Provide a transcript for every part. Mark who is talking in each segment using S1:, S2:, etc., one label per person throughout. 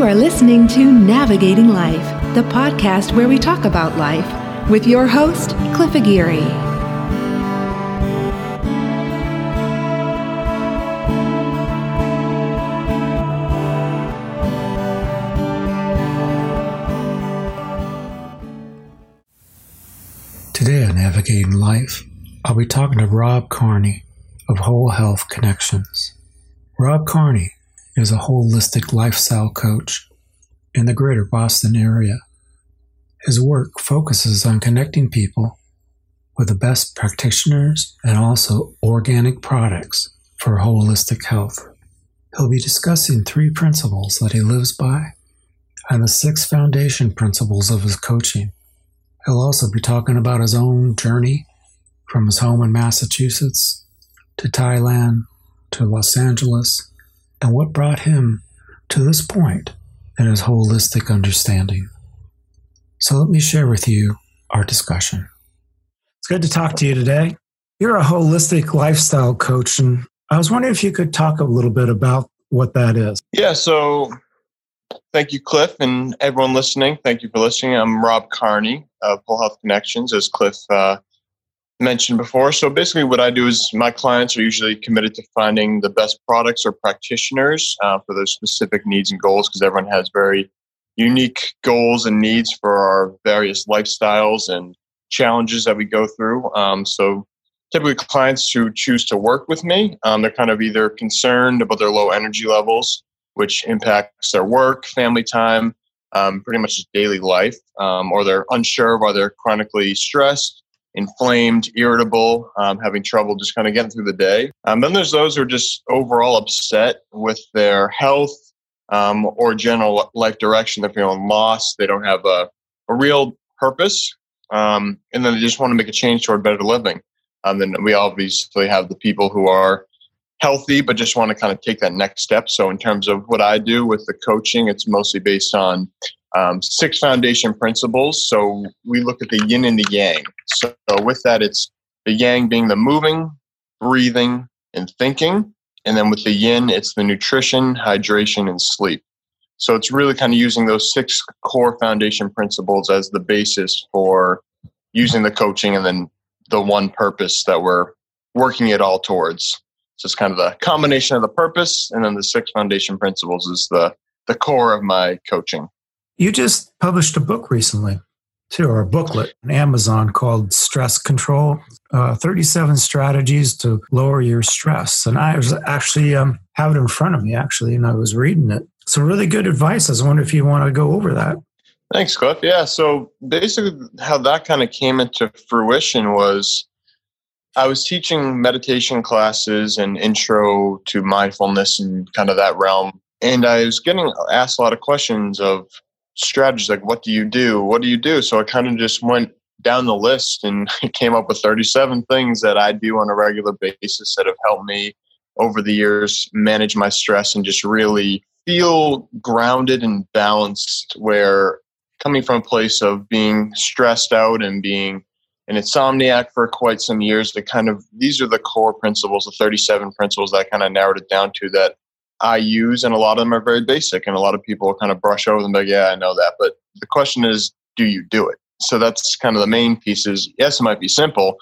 S1: You are listening to Navigating Life, the podcast where we talk about life with your host, Cliff Aguirre.
S2: Today on Navigating Life, I'll be talking to Rob Carney of Whole Health Connections. Rob Carney is a holistic lifestyle coach in the greater Boston area. His work focuses on connecting people with the best practitioners and also organic products for holistic health. He'll be discussing three principles that he lives by and the six foundation principles of his coaching. He'll also be talking about his own journey from his home in Massachusetts to Thailand to Los Angeles and what brought him to this point in his holistic understanding. So let me share with you our discussion. It's good to talk to you today. You're a holistic lifestyle coach, and I was wondering if you could talk a little bit about what that is.
S3: Yeah, so thank you, Cliff, and everyone listening. Thank you for listening. I'm Rob Carney of Whole Health Connections, as Cliff uh, mentioned before. So basically, what I do is my clients are usually committed to finding the best products or practitioners uh, for their specific needs and goals because everyone has very unique goals and needs for our various lifestyles and challenges that we go through. Um, so typically, clients who choose to work with me, um, they're kind of either concerned about their low energy levels, which impacts their work, family time. Um, pretty much daily life, um, or they're unsure why they're chronically stressed, inflamed, irritable, um, having trouble just kind of getting through the day. Um, then there's those who are just overall upset with their health um, or general life direction. They're feeling lost. They don't have a, a real purpose. Um, and then they just want to make a change toward better living. Um, then we obviously have the people who are healthy but just want to kind of take that next step. So in terms of what I do with the coaching, it's mostly based on um, six foundation principles. So we look at the yin and the yang. So with that, it's the yang being the moving, breathing, and thinking. And then with the yin, it's the nutrition, hydration, and sleep. So it's really kind of using those six core foundation principles as the basis for using the coaching and then the one purpose that we're working it all towards. So it's kind of the combination of the purpose and then the six foundation principles is the the core of my coaching.
S2: You just published a book recently, too, or a booklet on Amazon called Stress Control uh, 37 Strategies to Lower Your Stress. And I was actually um, have it in front of me, actually, and I was reading it. Some really good advice. I was wondering if you want to go over that.
S3: Thanks, Cliff. Yeah. So basically, how that kind of came into fruition was I was teaching meditation classes and intro to mindfulness and kind of that realm. And I was getting asked a lot of questions of strategies like what do you do? What do you do? So i kind of just went down the list and came up with 37 things that i do on a regular basis that have helped me over the years manage my stress and just really feel grounded and balanced where coming from a place of being stressed out and being an insomniac for quite some years the kind of these are the core principles the 37 principles that I kind of narrowed it down to that I use, and a lot of them are very basic, and a lot of people kind of brush over them. Like, yeah, I know that, but the question is, do you do it? So that's kind of the main piece. Is yes, it might be simple,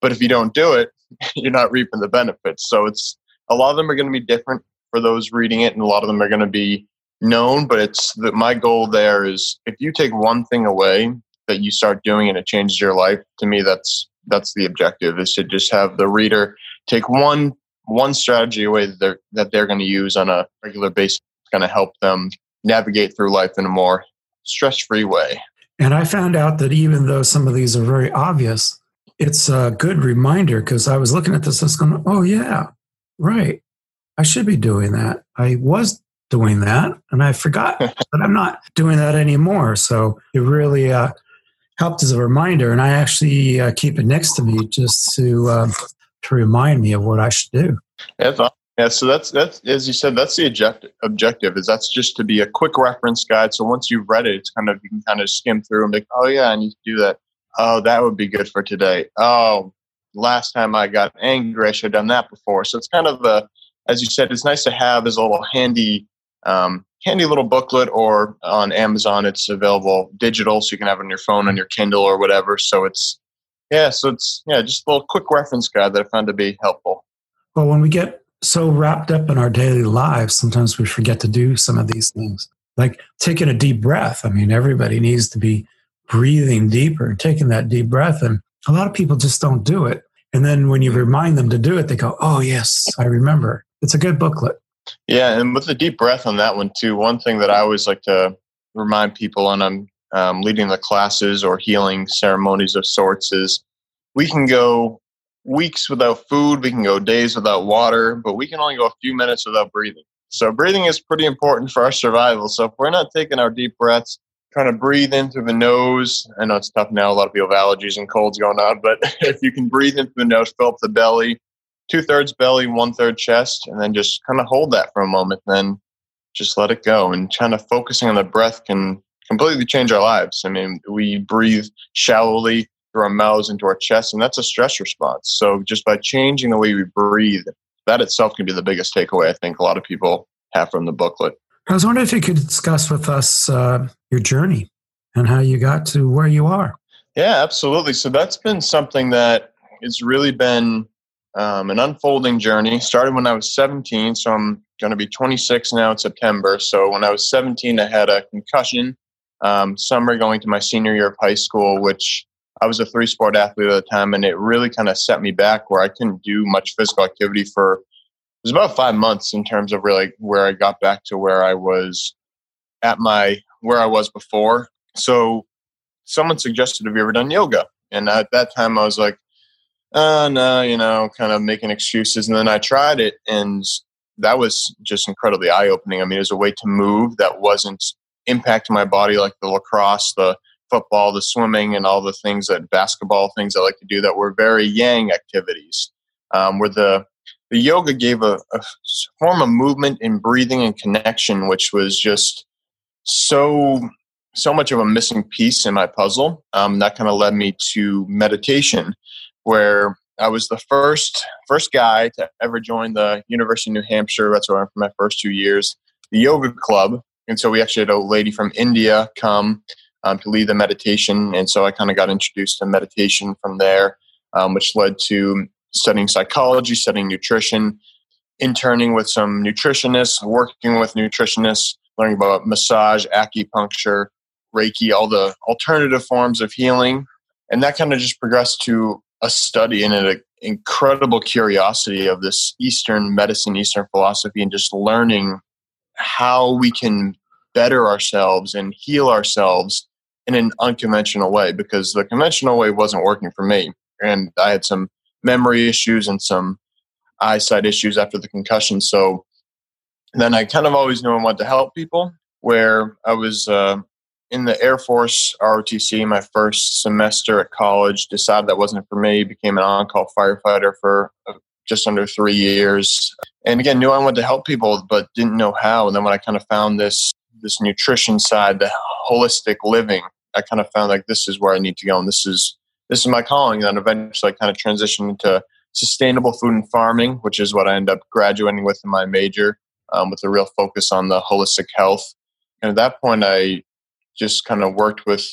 S3: but if you don't do it, you're not reaping the benefits. So it's a lot of them are going to be different for those reading it, and a lot of them are going to be known. But it's that my goal there is if you take one thing away that you start doing and it changes your life. To me, that's that's the objective is to just have the reader take one one strategy away that they're that they're going to use on a regular basis is going to help them navigate through life in a more stress-free way.
S2: And I found out that even though some of these are very obvious, it's a good reminder because I was looking at this, and I was going, "Oh yeah, right, I should be doing that. I was doing that, and I forgot that I'm not doing that anymore." So it really uh, helped as a reminder, and I actually uh, keep it next to me just to uh, to remind me of what I should do.
S3: Yeah. So that's that's as you said, that's the objective. Objective is that's just to be a quick reference guide. So once you've read it, it's kind of you can kind of skim through and be, like, oh yeah, I need to do that. Oh, that would be good for today. Oh, last time I got angry, I should have done that before. So it's kind of the, as you said, it's nice to have as a little handy um, handy little booklet, or on Amazon, it's available digital, so you can have it on your phone, on your Kindle, or whatever. So it's yeah, so it's yeah, just a little quick reference guide that I found to be helpful.
S2: Well, when we get so wrapped up in our daily lives, sometimes we forget to do some of these things, like taking a deep breath. I mean, everybody needs to be breathing deeper and taking that deep breath, and a lot of people just don't do it. And then when you mm-hmm. remind them to do it, they go, "Oh yes, I remember." It's a good booklet.
S3: Yeah, and with the deep breath on that one too. One thing that I always like to remind people, and I'm um, leading the classes or healing ceremonies of sorts, is we can go weeks without food, we can go days without water, but we can only go a few minutes without breathing. So breathing is pretty important for our survival. So if we're not taking our deep breaths, trying to breathe in through the nose, I know it's tough now. A lot of people have allergies and colds going on, but if you can breathe in through the nose, fill up the belly, two thirds belly, one third chest, and then just kind of hold that for a moment, then just let it go. And kind of focusing on the breath can completely change our lives. I mean, we breathe shallowly through our mouths into our chest, and that's a stress response. So just by changing the way we breathe, that itself can be the biggest takeaway I think a lot of people have from the booklet.
S2: I was wondering if you could discuss with us uh, your journey and how you got to where you are.
S3: Yeah, absolutely. So that's been something that has really been um, an unfolding journey. Started when I was 17, so I'm going to be 26 now in September. So when I was 17, I had a concussion um, summer going to my senior year of high school, which I was a three sport athlete at the time, and it really kind of set me back where I couldn't do much physical activity for it was about five months in terms of really where I got back to where I was at my where I was before. So someone suggested, "Have you ever done yoga?" And at that time, I was like, "Uh, no," you know, kind of making excuses. And then I tried it, and that was just incredibly eye opening. I mean, it was a way to move that wasn't impacting my body like the lacrosse, the football, the swimming, and all the things that basketball things I like to do that were very yang activities. Um, where the the yoga gave a, a form of movement and breathing and connection, which was just so so much of a missing piece in my puzzle. Um, that kind of led me to meditation, where I was the first first guy to ever join the University of New Hampshire. That's where I'm for my first two years. The yoga club, and so we actually had a lady from India come um, to lead the meditation. And so I kind of got introduced to meditation from there, um, which led to studying psychology, studying nutrition, interning with some nutritionists, working with nutritionists, learning about massage, acupuncture, Reiki, all the alternative forms of healing. And that kind of just progressed to a study and an incredible curiosity of this Eastern medicine, Eastern philosophy, and just learning how we can better ourselves and heal ourselves in an unconventional way because the conventional way wasn't working for me. And I had some memory issues and some eyesight issues after the concussion. So then I kind of always knew I wanted to help people. Where I was uh, in the Air Force ROTC my first semester at college, decided that wasn't for me, became an on call firefighter for uh, just under three years. And again, knew I wanted to help people, but didn't know how. And then when I kind of found this this nutrition side, the holistic living, I kind of found like this is where I need to go, and this is this is my calling. And then eventually, I kind of transitioned into sustainable food and farming, which is what I ended up graduating with in my major, um, with a real focus on the holistic health. And at that point, I just kind of worked with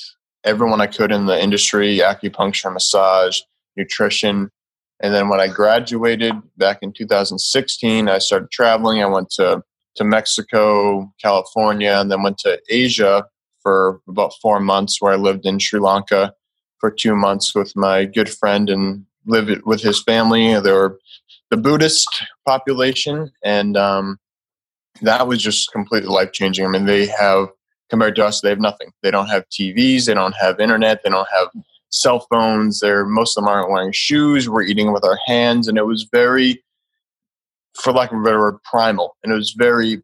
S3: everyone I could in the industry: acupuncture, massage, nutrition. And then when I graduated back in 2016, I started traveling. I went to to Mexico, California, and then went to Asia for about four months, where I lived in Sri Lanka for two months with my good friend and lived with his family. They were the Buddhist population, and um, that was just completely life changing. I mean, they have compared to us, they have nothing. They don't have TVs, they don't have internet, they don't have cell phones. They're most of them aren't wearing shoes. We're eating with our hands, and it was very for lack of a better word, primal. And it was very,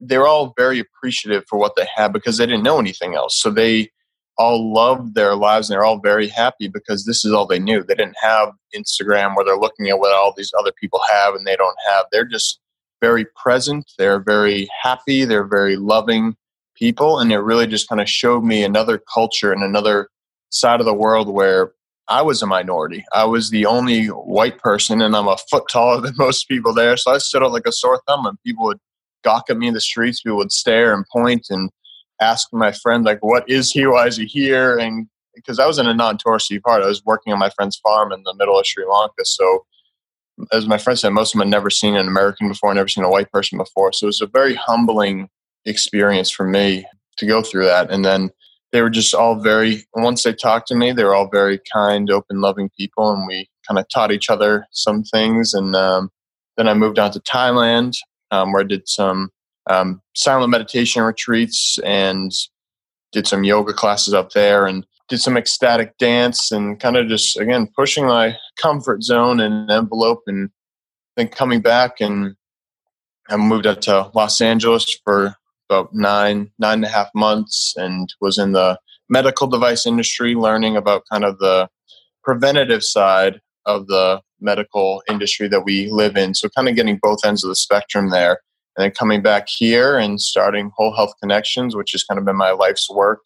S3: they were all very appreciative for what they had because they didn't know anything else. So they all loved their lives and they're all very happy because this is all they knew. They didn't have Instagram where they're looking at what all these other people have and they don't have. They're just very present. They're very happy. They're very loving people. And it really just kind of showed me another culture and another side of the world where I was a minority. I was the only white person, and I'm a foot taller than most people there. So I stood out like a sore thumb, and people would gawk at me in the streets. People would stare and point and ask my friend, like, what is he? Why is he here? And because I was in a non-touristy part, I was working on my friend's farm in the middle of Sri Lanka. So as my friend said, most of them had never seen an American before, never seen a white person before. So it was a very humbling experience for me to go through that. And then they were just all very, once they talked to me, they were all very kind, open, loving people. And we kind of taught each other some things. And um, then I moved on to Thailand, um, where I did some um, silent meditation retreats and did some yoga classes up there and did some ecstatic dance and kind of just, again, pushing my comfort zone and envelope. And then coming back and I moved up to Los Angeles for about nine nine and a half months and was in the medical device industry learning about kind of the preventative side of the medical industry that we live in. So kind of getting both ends of the spectrum there. And then coming back here and starting whole health connections which has kind of been my life's work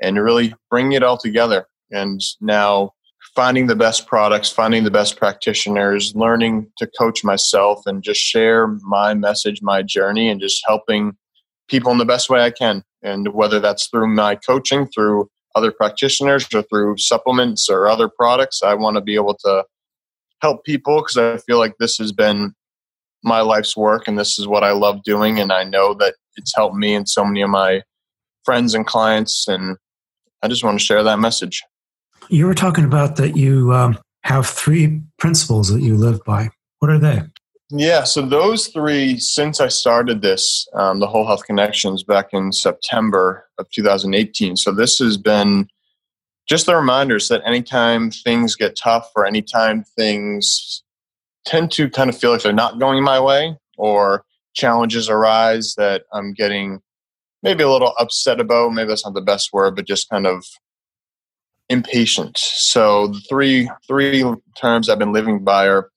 S3: and really bringing it all together. And now finding the best products finding the best practitioners learning to coach myself and just share my message my journey and just helping people in the best way I can. And whether that's through my coaching, through other practitioners, or through supplements or other products, I want to be able to help people because I feel like this has been my life's work and this is what I love doing. And I know that it's helped me and so many of my friends and clients. And I just want to share that message.
S2: You were talking about that you um, have three principles that you live by. What are they?
S3: Yeah, so those three, since I started this, um, the Whole Health Connections back in September of 2018. So this has been just the reminders that anytime things get tough or anytime things tend to kind of feel like they're not going my way or challenges arise that I'm getting maybe a little upset about, maybe that's not the best word, but just kind of impatient. So the three three terms I've been living by are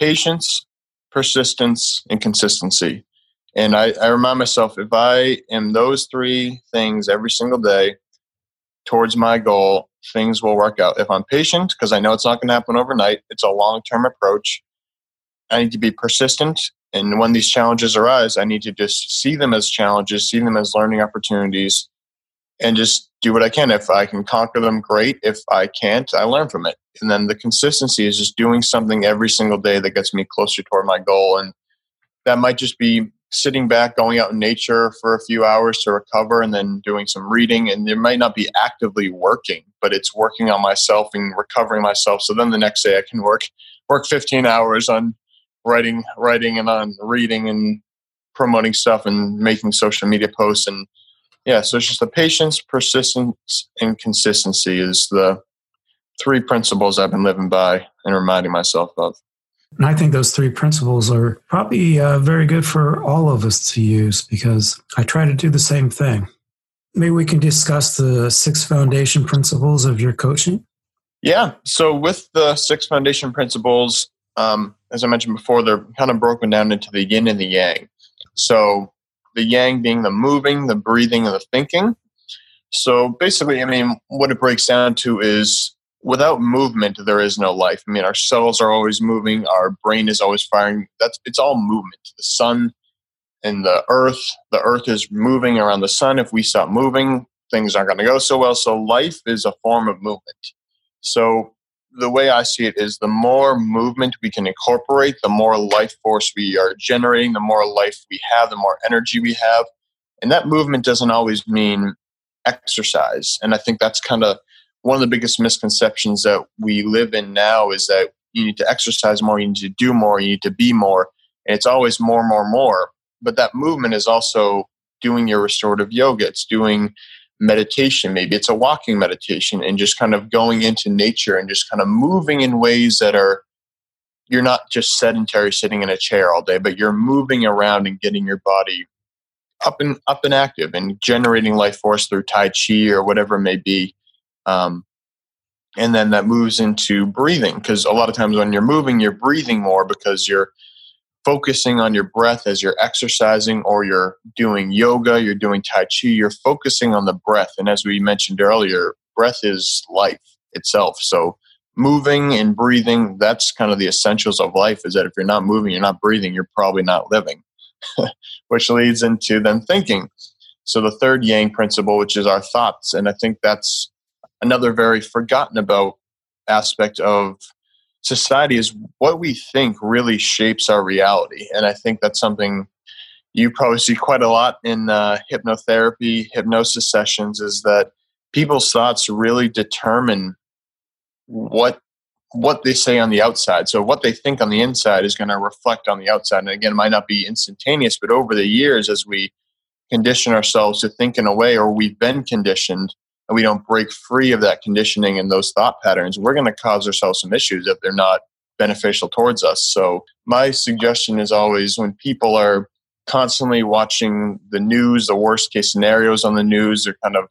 S3: patience, persistence, and consistency. And I, I remind myself if I am those three things every single day towards my goal, things will work out. If I'm patient, because I know it's not going to happen overnight, it's a long term approach. I need to be persistent. And when these challenges arise, I need to just see them as challenges, see them as learning opportunities, and just do what I can. If I can conquer them, great. If I can't, I learn from it. And then the consistency is just doing something every single day that gets me closer toward my goal. And that might just be sitting back, going out in nature for a few hours to recover, and then doing some reading. And it might not be actively working, but it's working on myself and recovering myself. So then the next day I can work work 15 hours on writing, writing, and on reading and promoting stuff and making social media posts and yeah, so it's just the patience, persistence, and consistency is the three principles I've been living by and reminding myself of.
S2: And I think those three principles are probably uh, very good for all of us to use because I try to do the same thing. Maybe we can discuss the six foundation principles of your coaching.
S3: Yeah. So, with the six foundation principles, um, as I mentioned before, they're kind of broken down into the yin and the yang. So, the yang being the moving, the breathing, and the thinking. So basically, I mean, what it breaks down to is without movement, there is no life. I mean, our cells are always moving, our brain is always firing. That's it's all movement. The sun and the earth, the earth is moving around the sun. If we stop moving, things aren't going to go so well. So life is a form of movement. So the way I see it is the more movement we can incorporate, the more life force we are generating, the more life we have, the more energy we have. And that movement doesn't always mean exercise. And I think that's kind of one of the biggest misconceptions that we live in now is that you need to exercise more, you need to do more, you need to be more. And it's always more, more, more. But that movement is also doing your restorative yoga, it's doing meditation. Maybe it's a walking meditation and just kind of going into nature and just kind of moving in ways that are, you're not just sedentary sitting in a chair all day, but you're moving around and getting your body up and up and active and generating life force through Tai Chi or whatever it may be. Um, and then that moves into breathing because a lot of times when you're moving, you're breathing more because you're focusing on your breath as you're exercising or you're doing yoga, you're doing Tai Chi, you're focusing on the breath. And as we mentioned earlier, breath is life itself. So moving and breathing, that's kind of the essentials of life is that if you're not moving, you're not breathing, you're probably not living. which leads into then thinking. So the third yang principle, which is our thoughts. And I think that's another very forgotten about aspect of society is what we think really shapes our reality. And I think that's something you probably see quite a lot in uh, hypnotherapy, hypnosis sessions is that people's thoughts really determine what what they say on the outside. So what they think on the inside is going to reflect on the outside. And again, it might not be instantaneous, but over the years, as we condition ourselves to think in a way, or we've been conditioned, and we don't break free of that conditioning and those thought patterns, we're going to cause ourselves some issues if they're not beneficial towards us. So my suggestion is always when people are constantly watching the news, the worst case scenarios on the news, they're kind of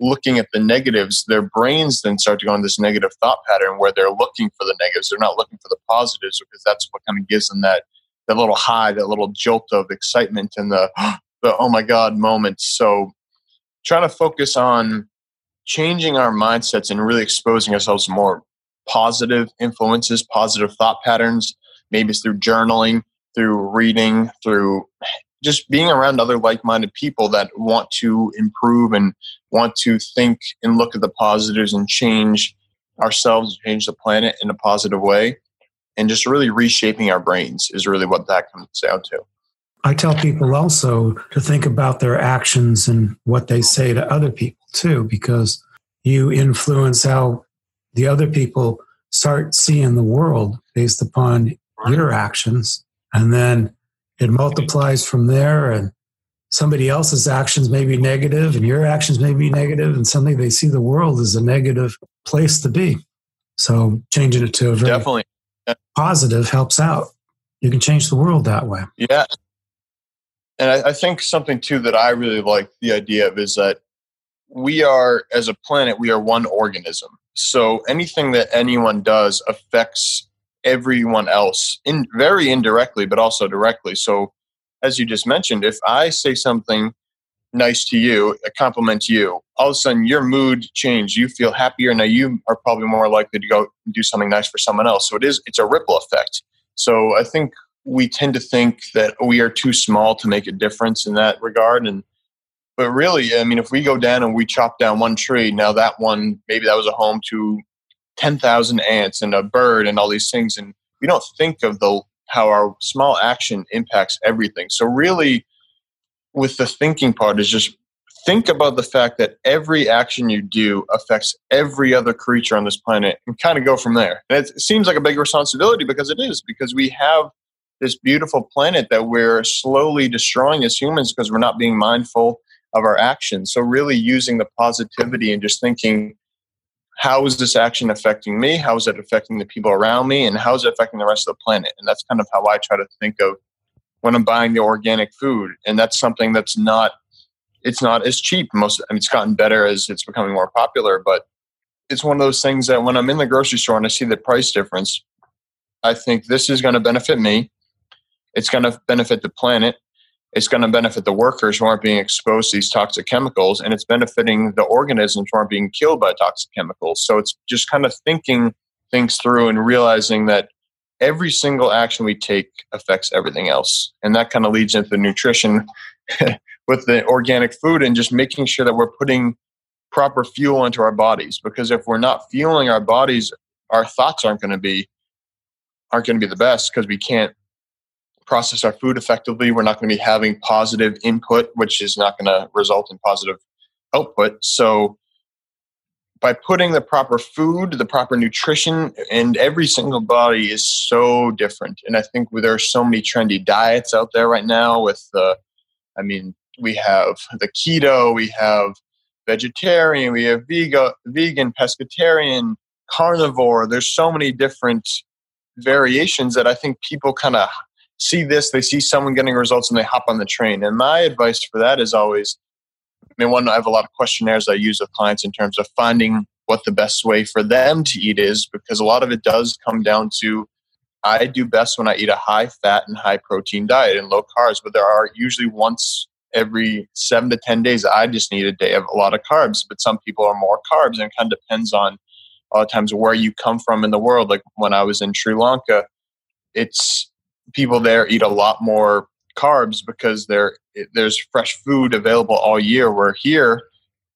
S3: looking at the negatives, their brains then start to go in this negative thought pattern where they're looking for the negatives. They're not looking for the positives because that's what kind of gives them that that little high, that little jolt of excitement and the the oh my god moments. So trying to focus on changing our mindsets and really exposing ourselves to more positive influences, positive thought patterns. Maybe it's through journaling, through reading, through just being around other like-minded people that want to improve and want to think and look at the positives and change ourselves change the planet in a positive way and just really reshaping our brains is really what that comes down to
S2: i tell people also to think about their actions and what they say to other people too because you influence how the other people start seeing the world based upon your actions. And then it multiplies from there and somebody else's actions may be negative and your actions may be negative and suddenly they see the world as a negative place to be. So changing it to a very
S3: definitely.
S2: positive helps out. You can change the world that way.
S3: Yeah. And I, I think something too that i really like the idea of is that we are as a planet we are one organism. So anything that anyone does affects everyone else in very indirectly but also directly. So as you just mentioned if i say something nice to you a compliment to you all of a sudden your mood changed you feel happier now you are probably more likely to go do something nice for someone else. So it is it's a ripple effect. So i think we tend to think that we are too small to make a difference in that regard and but really i mean if we go down and we chop down one tree now that one maybe that was a home to 10,000 ants and a bird and all these things. And we don't think of the how our small action impacts everything. So really with the thinking part is just think about the fact that every action you do affects every other creature on this planet and kind of go from there. And it seems like a big responsibility because it is, because we have this beautiful planet that we're slowly destroying as humans because we're not being mindful of our actions. So really using the positivity and just thinking how is this action affecting me? How is it affecting the people around me? And how is it affecting the rest of the planet? And that's kind of how I try to think of when I'm buying the organic food. And that's something that's not it's not as cheap. Most I mean, it's gotten better as it's becoming more popular, but it's one of those things that when I'm in the grocery store and I see the price difference, I think this is going to benefit me. It's going to benefit the planet it's going to benefit the workers who aren't being exposed to these toxic chemicals and it's benefiting the organisms who aren't being killed by toxic chemicals. So it's just kind of thinking things through and realizing that every single action we take affects everything else. And that kind of leads into nutrition with the organic food and just making sure that we're putting proper fuel into our bodies because if we're not fueling our bodies our thoughts aren't going to be aren't going to be the best because we can't process our food effectively. We're not going to be having positive input, which is not going to result in positive output. So, by putting the proper food, the proper nutrition, and every single body is so different. And I think there are so many trendy diets out there right now. With the, I mean, we have the keto, we have vegetarian, we have vegan, vegan, pescatarian, carnivore. There's so many different variations that I think people kind of see this, they see someone getting results and they hop on the train. And my advice for that is always I mean, one, I have a lot of questionnaires I use with clients in terms of finding what the best way for them to eat is, because a lot of it does come down to I do best when I eat a high fat and high protein diet and low carbs, but there are usually once every seven to 10 days, I just need a day of a lot of carbs. But some people are more carbs, and it kind of depends on a lot of times where you come from in the world. Like when I was in Sri Lanka, it's people there eat a lot more carbs because there there's fresh food available all year. Where here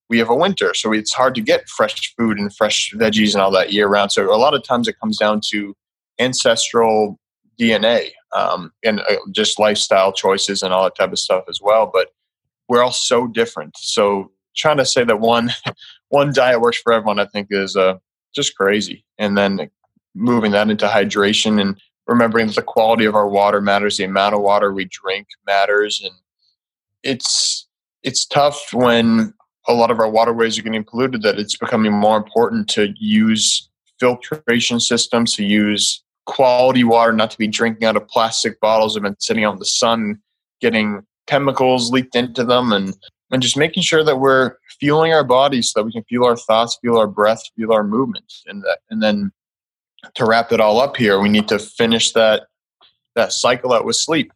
S3: we have a winter, so it's hard to get fresh food and fresh veggies and all that year round. So a lot of times it comes down to ancestral DNA um, and uh, just lifestyle choices and all that type of stuff as well. But we're all so different. So trying to say that one one diet works for everyone, I think, is uh, just crazy. And then moving that into hydration and remembering that the quality of our water matters, the amount of water we drink matters, and it's it's tough when a lot of our waterways are getting polluted that it's becoming more important to use filtration systems to use quality water not to be drinking out of plastic bottles that have been sitting out in the sun getting chemicals leaked into them and and just making sure that we're fueling our bodies so that we can feel our thoughts, feel our breath, feel our movements. And that, and then to wrap it all up here, we need to finish that that cycle out with sleep.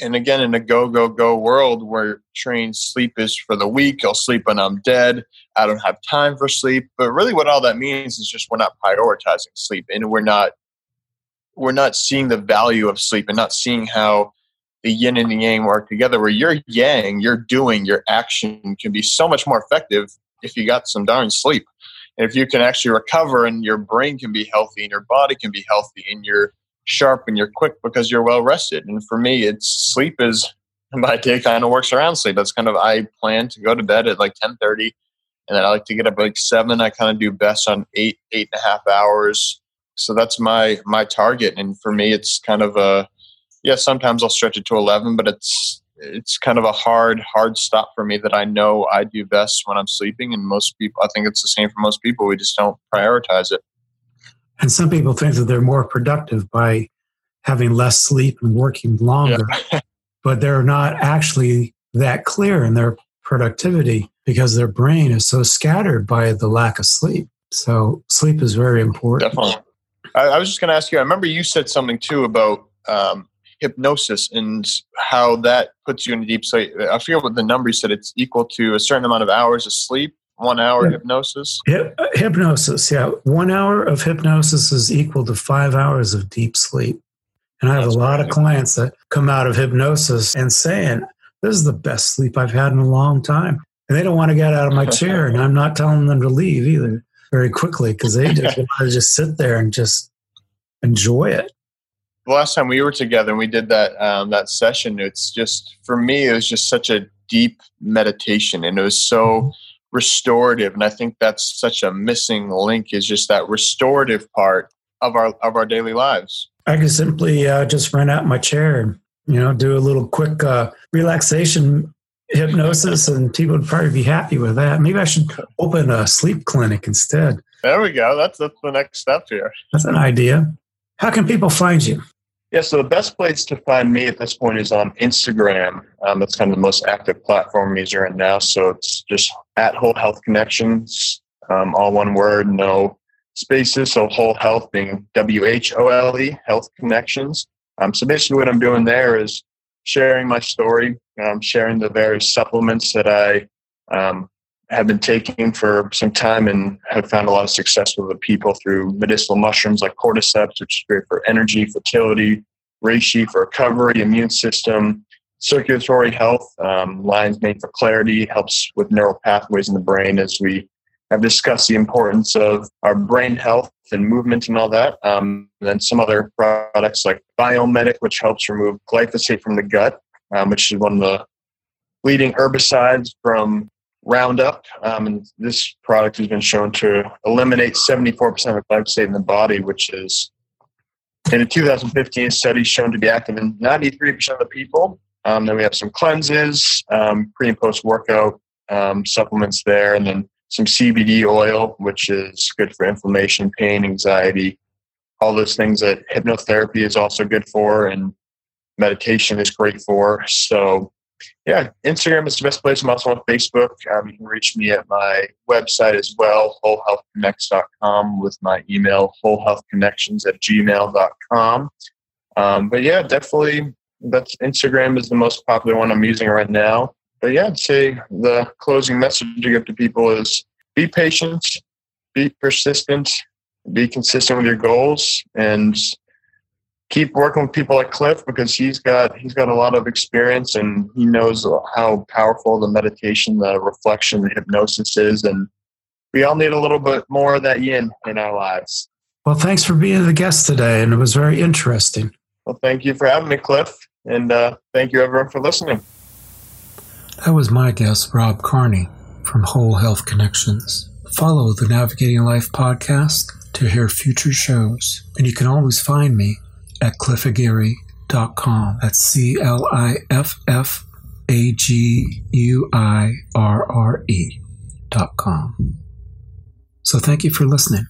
S3: And again, in a go go go world where trained sleep is for the weak, I'll sleep when I'm dead. I don't have time for sleep. But really, what all that means is just we're not prioritizing sleep, and we're not we're not seeing the value of sleep, and not seeing how the yin and the yang work together where your yang your doing your action can be so much more effective if you got some darn sleep and if you can actually recover and your brain can be healthy and your body can be healthy and you're sharp and you're quick because you're well rested. And for me it's sleep is my day kind of works around sleep. That's kind of i plan to go to bed at like ten thirty, and then i like to get up like 7 i kind of do best on eight eight and a half hours. So that's my my target. And for me it's kind of a yeah, sometimes I'll stretch it to 11, but it's it's kind of a hard hard stop for me that I know I do best when I'm sleeping and most people I think it's the same for most people we just don't prioritize it.
S2: And some people think that they're more productive by having less sleep and working longer. Yeah. but they're not actually that clear in their productivity because their brain is so scattered by the lack of sleep. So sleep is very important.
S3: Definitely. I, I was just going to ask you. I remember you said something too about um, hypnosis and how that puts you in a deep sleep. I forget what the number you said. It's equal to a certain amount of hours of sleep. One hour yeah. hypnosis.
S2: Hip, uh, hypnosis, yeah. One hour of hypnosis is equal to five hours of deep sleep. And I have That's a lot of clients that come out of hypnosis and saying, "This is the best sleep I've had in a long time," and they don't want to get out of my chair, and I'm not telling them to leave either very quickly because they just want to just sit there and just enjoy it
S3: the last time we were together and we did that um, that session, it's just for me, it was just such a deep meditation, and it was so mm-hmm. restorative. And I think that's such a missing link is just that restorative part of our of our daily lives.
S2: I could simply uh, just run out my chair and you know do a little quick uh, relaxation hypnosis, and people would probably be happy with that. Maybe I should open a sleep clinic instead.
S3: There we go. That's that's the next step here.
S2: That's an idea. How can people find you?
S3: Yeah, so the best place to find me at this point is on Instagram. Um, that's kind of the most active platform I'm using right now. So it's just at Whole Health Connections, um, all one word, no spaces. So Whole Health being W H O L E, Health Connections. Um, so basically, what I'm doing there is sharing my story, um, sharing the various supplements that I um, have been taking for some time and have found a lot of success with the people through medicinal mushrooms like cordyceps, which is great for energy, fertility, reishi for recovery, immune system, circulatory health, um, lion's mane for clarity, helps with neural pathways in the brain as we have discussed the importance of our brain health and movement and all that. Um, and then some other products like Biome Medic, which helps remove glyphosate from the gut, um, which is one of the leading herbicides from Roundup. Um, and this product has been shown to eliminate 74% of glyphosate in the body, which is in a 2015 study shown to be active in 93% of the people. Um, then we have some cleanses, um, pre and post workout um, supplements there, and then some CBD oil, which is good for inflammation, pain, anxiety, all those things that hypnotherapy is also good for, and meditation is great for. So yeah, Instagram is the best place. I'm also on Facebook. Um, you can reach me at my website as well, wholehealthconnects.com, with my email, wholehealthconnections at gmail.com. Um, but yeah, definitely that's Instagram is the most popular one I'm using right now. But yeah, I'd say the closing message to give to people is be patient, be persistent, be consistent with your goals, and keep working with people like Cliff because he's got he's got a lot of experience and he knows how powerful the meditation, the reflection, the hypnosis is, and we all need a little bit more of that yin in our lives.
S2: Well, thanks for being the guest today, and it was very interesting.
S3: Well, thank you for having me, Cliff, and uh, thank you everyone for listening.
S2: That was my guest, Rob Carney from Whole Health Connections. Follow the Navigating Life podcast to hear future shows, and you can always find me at cliffaguirre.com. That's C L I F F A G U I R R E.com. So thank you for listening.